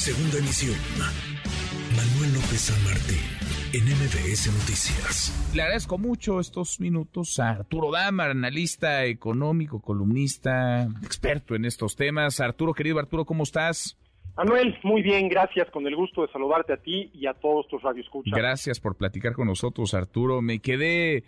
Segunda emisión. Manuel López San Martín, en MBS Noticias. Le agradezco mucho estos minutos a Arturo Dama, analista económico, columnista, experto en estos temas. Arturo, querido Arturo, ¿cómo estás? Manuel, muy bien, gracias, con el gusto de saludarte a ti y a todos tus radioescuchas. Gracias por platicar con nosotros, Arturo. Me quedé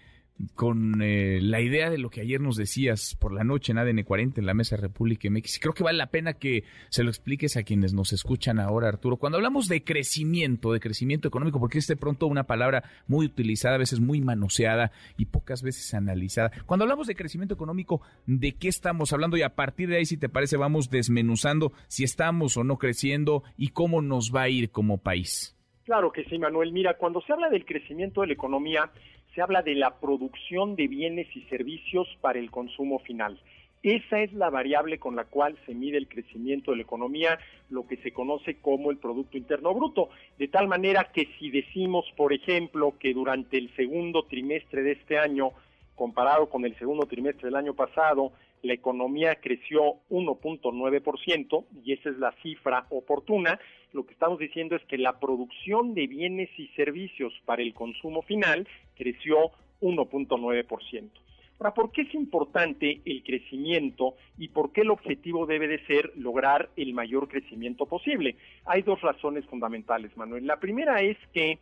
con eh, la idea de lo que ayer nos decías por la noche en ADN 40 en la Mesa República MX. Creo que vale la pena que se lo expliques a quienes nos escuchan ahora, Arturo. Cuando hablamos de crecimiento, de crecimiento económico, porque es de pronto una palabra muy utilizada, a veces muy manoseada y pocas veces analizada. Cuando hablamos de crecimiento económico, ¿de qué estamos hablando? Y a partir de ahí, si te parece, vamos desmenuzando si estamos o no creciendo y cómo nos va a ir como país. Claro que sí, Manuel. Mira, cuando se habla del crecimiento de la economía, se habla de la producción de bienes y servicios para el consumo final. Esa es la variable con la cual se mide el crecimiento de la economía, lo que se conoce como el Producto Interno Bruto. De tal manera que si decimos, por ejemplo, que durante el segundo trimestre de este año, comparado con el segundo trimestre del año pasado, la economía creció 1.9% y esa es la cifra oportuna, lo que estamos diciendo es que la producción de bienes y servicios para el consumo final creció 1.9%. Ahora, ¿por qué es importante el crecimiento y por qué el objetivo debe de ser lograr el mayor crecimiento posible? Hay dos razones fundamentales, Manuel. La primera es que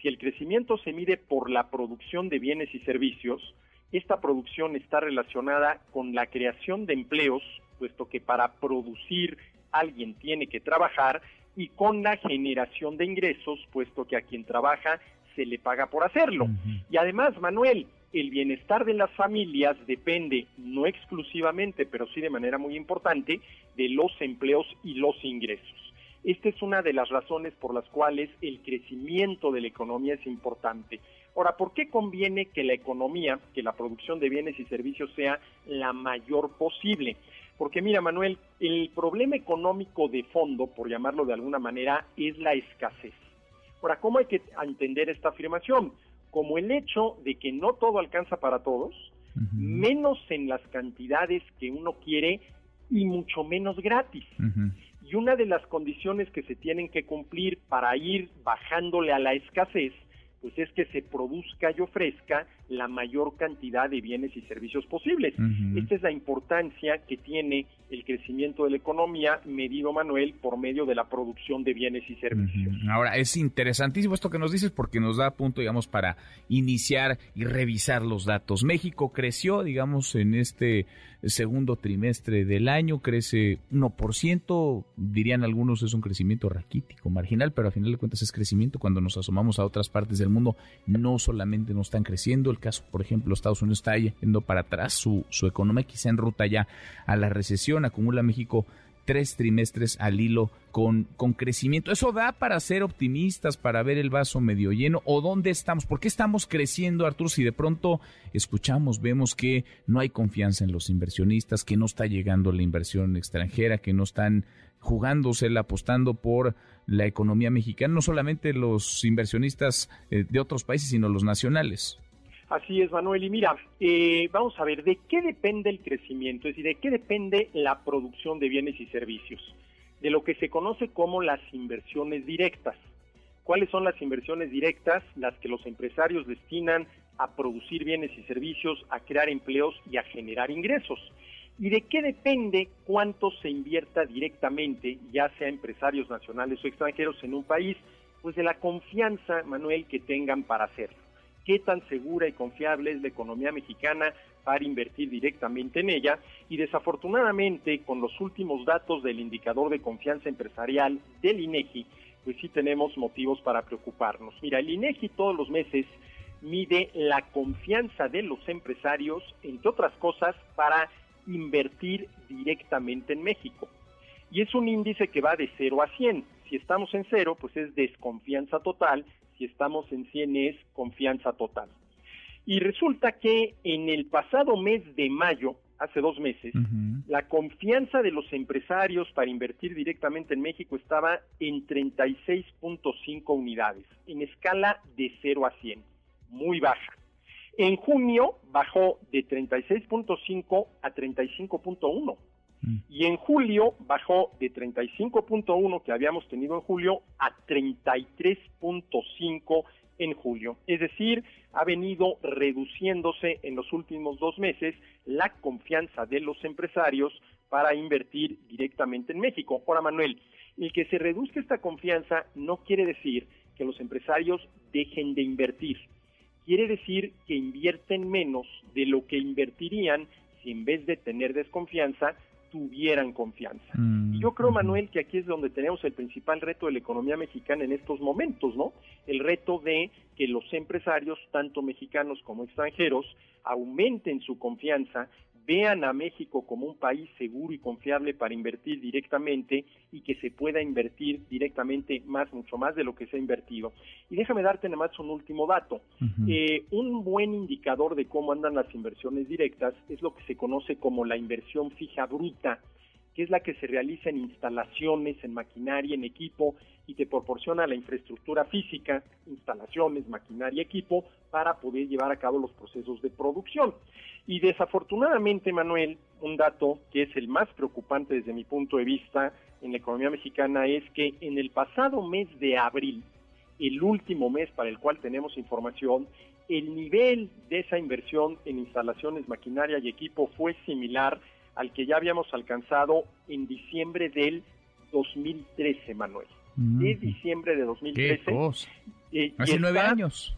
si el crecimiento se mide por la producción de bienes y servicios, esta producción está relacionada con la creación de empleos, puesto que para producir alguien tiene que trabajar, y con la generación de ingresos, puesto que a quien trabaja se le paga por hacerlo. Y además, Manuel, el bienestar de las familias depende no exclusivamente, pero sí de manera muy importante, de los empleos y los ingresos. Esta es una de las razones por las cuales el crecimiento de la economía es importante. Ahora, ¿por qué conviene que la economía, que la producción de bienes y servicios sea la mayor posible? Porque mira, Manuel, el problema económico de fondo, por llamarlo de alguna manera, es la escasez. Ahora, ¿cómo hay que entender esta afirmación? Como el hecho de que no todo alcanza para todos, menos en las cantidades que uno quiere y mucho menos gratis. Y una de las condiciones que se tienen que cumplir para ir bajándole a la escasez pues es que se produzca y ofrezca la mayor cantidad de bienes y servicios posibles. Esta es la importancia que tiene el crecimiento de la economía medido, Manuel, por medio de la producción de bienes y servicios. Ahora, es interesantísimo esto que nos dices porque nos da punto, digamos, para iniciar y revisar los datos. México creció, digamos, en este segundo trimestre del año, crece 1%, dirían algunos es un crecimiento raquítico, marginal, pero a final de cuentas es crecimiento. Cuando nos asomamos a otras partes del mundo, no solamente no están creciendo, el caso, por ejemplo, Estados Unidos está yendo para atrás, su, su economía quizá en ruta ya a la recesión, acumula México tres trimestres al hilo con, con crecimiento. ¿Eso da para ser optimistas, para ver el vaso medio lleno? ¿O dónde estamos? ¿Por qué estamos creciendo, Arturo, si de pronto escuchamos, vemos que no hay confianza en los inversionistas, que no está llegando la inversión extranjera, que no están jugándosela, apostando por la economía mexicana, no solamente los inversionistas eh, de otros países, sino los nacionales? Así es, Manuel. Y mira, eh, vamos a ver, ¿de qué depende el crecimiento? Es decir, ¿de qué depende la producción de bienes y servicios? De lo que se conoce como las inversiones directas. ¿Cuáles son las inversiones directas? Las que los empresarios destinan a producir bienes y servicios, a crear empleos y a generar ingresos. ¿Y de qué depende cuánto se invierta directamente, ya sea empresarios nacionales o extranjeros en un país? Pues de la confianza, Manuel, que tengan para hacerlo qué tan segura y confiable es la economía mexicana para invertir directamente en ella y desafortunadamente con los últimos datos del indicador de confianza empresarial del INEGI, pues sí tenemos motivos para preocuparnos. Mira, el INEGI todos los meses mide la confianza de los empresarios, entre otras cosas, para invertir directamente en México. Y es un índice que va de 0 a 100. Si estamos en 0, pues es desconfianza total si estamos en 100 es confianza total. Y resulta que en el pasado mes de mayo, hace dos meses, la confianza de los empresarios para invertir directamente en México estaba en 36.5 unidades, en escala de 0 a 100, muy baja. En junio bajó de 36.5 a 35.1 Mm. Y en julio bajó de 35.1 que habíamos tenido en julio a 33.5 en julio. Es decir, ha venido reduciéndose en los últimos dos meses la confianza de los empresarios para invertir directamente en México. Ahora, Manuel, el que se reduzca esta confianza no quiere decir que los empresarios dejen de invertir. Quiere decir que invierten menos de lo que invertirían si en vez de tener desconfianza tuvieran confianza. y yo creo, mm, Manuel, que aquí es donde tenemos el principal reto de la economía mexicana en estos momentos, ¿no? El reto de que los empresarios, tanto mexicanos como extranjeros, aumenten su confianza vean a México como un país seguro y confiable para invertir directamente y que se pueda invertir directamente más, mucho más de lo que se ha invertido. Y déjame darte nada más un último dato. Eh, un buen indicador de cómo andan las inversiones directas es lo que se conoce como la inversión fija bruta que es la que se realiza en instalaciones, en maquinaria, en equipo y te proporciona la infraestructura física, instalaciones, maquinaria, equipo, para poder llevar a cabo los procesos de producción. Y desafortunadamente, Manuel, un dato que es el más preocupante desde mi punto de vista en la economía mexicana es que en el pasado mes de abril, el último mes para el cual tenemos información, el nivel de esa inversión en instalaciones, maquinaria y equipo fue similar al que ya habíamos alcanzado en diciembre del 2013, Manuel. De diciembre de 2013. ¿Qué Hace nueve años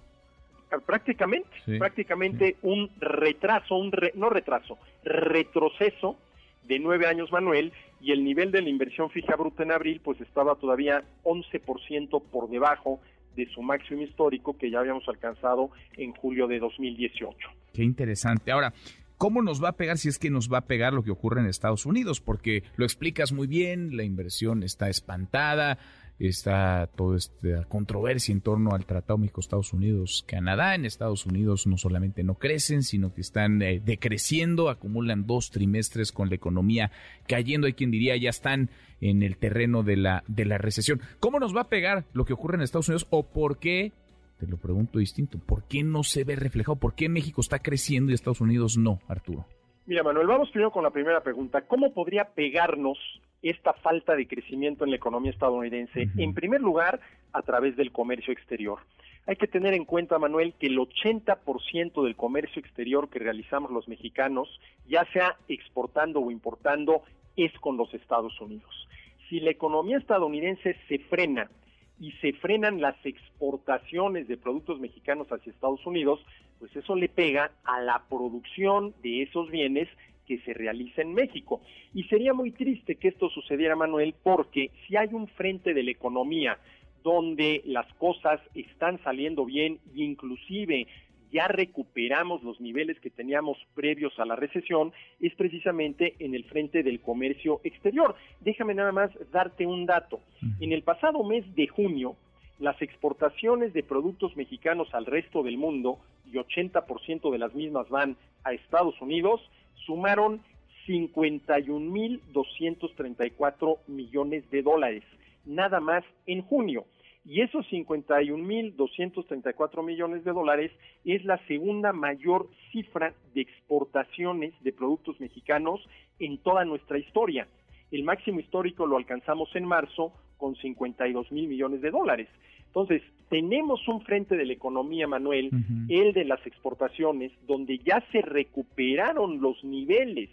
prácticamente, prácticamente un retraso, un no retraso, retroceso de nueve años, Manuel, y el nivel de la inversión fija bruta en abril, pues estaba todavía 11% por debajo de su máximo histórico que ya habíamos alcanzado en julio de 2018. Qué interesante. Ahora, ¿Cómo nos va a pegar si es que nos va a pegar lo que ocurre en Estados Unidos? Porque lo explicas muy bien, la inversión está espantada, está toda esta controversia en torno al Tratado México-Estados Unidos-Canadá. En Estados Unidos no solamente no crecen, sino que están eh, decreciendo, acumulan dos trimestres con la economía cayendo. Hay quien diría ya están en el terreno de la, de la recesión. ¿Cómo nos va a pegar lo que ocurre en Estados Unidos o por qué? Te lo pregunto distinto. ¿Por qué no se ve reflejado? ¿Por qué México está creciendo y Estados Unidos no, Arturo? Mira, Manuel, vamos primero con la primera pregunta. ¿Cómo podría pegarnos esta falta de crecimiento en la economía estadounidense? En primer lugar, a través del comercio exterior. Hay que tener en cuenta, Manuel, que el 80% del comercio exterior que realizamos los mexicanos, ya sea exportando o importando, es con los Estados Unidos. Si la economía estadounidense se frena y se frenan las exportaciones de productos mexicanos hacia Estados Unidos, pues eso le pega a la producción de esos bienes que se realiza en México. Y sería muy triste que esto sucediera, Manuel, porque si hay un frente de la economía donde las cosas están saliendo bien e inclusive ya recuperamos los niveles que teníamos previos a la recesión, es precisamente en el frente del comercio exterior. Déjame nada más darte un dato. En el pasado mes de junio, las exportaciones de productos mexicanos al resto del mundo, y 80% de las mismas van a Estados Unidos, sumaron 51.234 millones de dólares, nada más en junio. Y esos 51.234 millones de dólares es la segunda mayor cifra de exportaciones de productos mexicanos en toda nuestra historia. El máximo histórico lo alcanzamos en marzo con 52 mil millones de dólares. Entonces, tenemos un frente de la economía, Manuel, el de las exportaciones, donde ya se recuperaron los niveles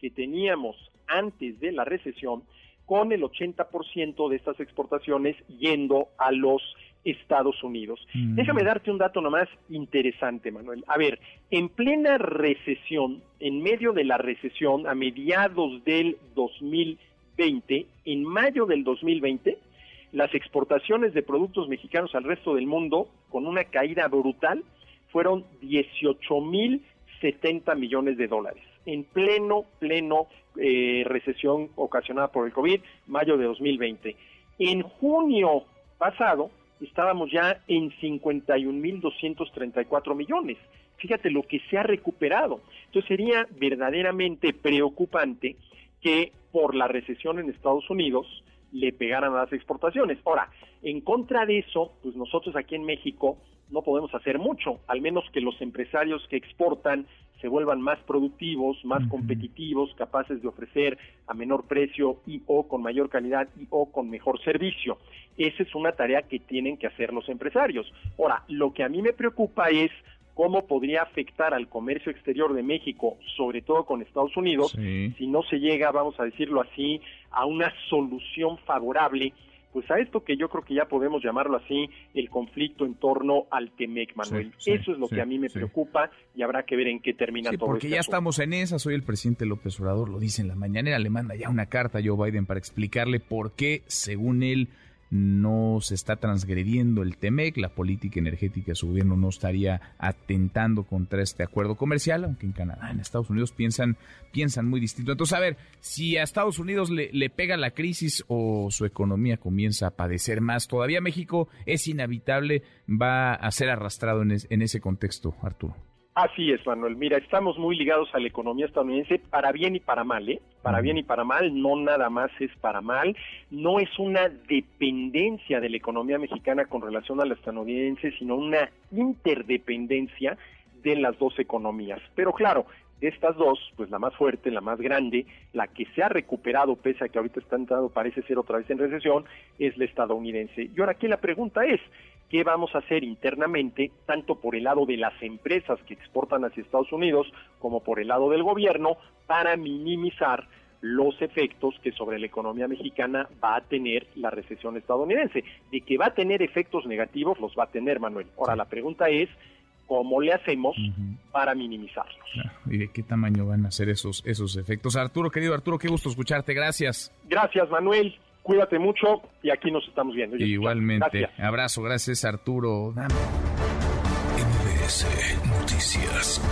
que teníamos antes de la recesión, con el 80% de estas exportaciones yendo a los Estados Unidos. Déjame darte un dato nomás interesante, Manuel. A ver, en plena recesión, en medio de la recesión, a mediados del 2020, en mayo del 2020, las exportaciones de productos mexicanos al resto del mundo, con una caída brutal, fueron 18 mil 70 millones de dólares. En pleno, pleno eh, recesión ocasionada por el COVID, mayo de 2020. En junio pasado estábamos ya en 51 mil 234 millones. Fíjate lo que se ha recuperado. Entonces sería verdaderamente preocupante que por la recesión en Estados Unidos, le pegaran a las exportaciones. Ahora, en contra de eso, pues nosotros aquí en México no podemos hacer mucho, al menos que los empresarios que exportan se vuelvan más productivos, más competitivos, capaces de ofrecer a menor precio y o con mayor calidad y o con mejor servicio. Esa es una tarea que tienen que hacer los empresarios. Ahora, lo que a mí me preocupa es cómo podría afectar al comercio exterior de México, sobre todo con Estados Unidos, si no se llega, vamos a decirlo así, a una solución favorable pues a esto que yo creo que ya podemos llamarlo así, el conflicto en torno al Temec, Manuel. Eso es lo que a mí me preocupa y habrá que ver en qué termina todo porque este ya estamos en esa, soy el presidente López Obrador, lo dice en la mañanera, le manda ya una carta a Joe Biden para explicarle por qué, según él, no se está transgrediendo el TEMEC, la política energética de su gobierno no estaría atentando contra este acuerdo comercial, aunque en Canadá, en Estados Unidos piensan, piensan muy distinto. Entonces, a ver, si a Estados Unidos le, le pega la crisis o su economía comienza a padecer más, todavía México es inhabitable, va a ser arrastrado en, en ese contexto, Arturo. Así es, Manuel. Mira, estamos muy ligados a la economía estadounidense para bien y para mal, ¿eh? Para bien y para mal, no nada más es para mal. No es una dependencia de la economía mexicana con relación a la estadounidense, sino una interdependencia de las dos economías. Pero claro, de estas dos, pues la más fuerte, la más grande, la que se ha recuperado, pese a que ahorita está entrando, parece ser otra vez en recesión, es la estadounidense. Y ahora aquí la pregunta es, qué vamos a hacer internamente, tanto por el lado de las empresas que exportan hacia Estados Unidos como por el lado del gobierno, para minimizar los efectos que sobre la economía mexicana va a tener la recesión estadounidense. De que va a tener efectos negativos, los va a tener, Manuel. Ahora, la pregunta es, ¿cómo le hacemos para minimizarlos? ¿Y de qué tamaño van a ser esos, esos efectos? Arturo, querido Arturo, qué gusto escucharte. Gracias. Gracias, Manuel. Cuídate mucho y aquí nos estamos viendo. Igualmente. Abrazo, gracias Arturo. MBS Noticias.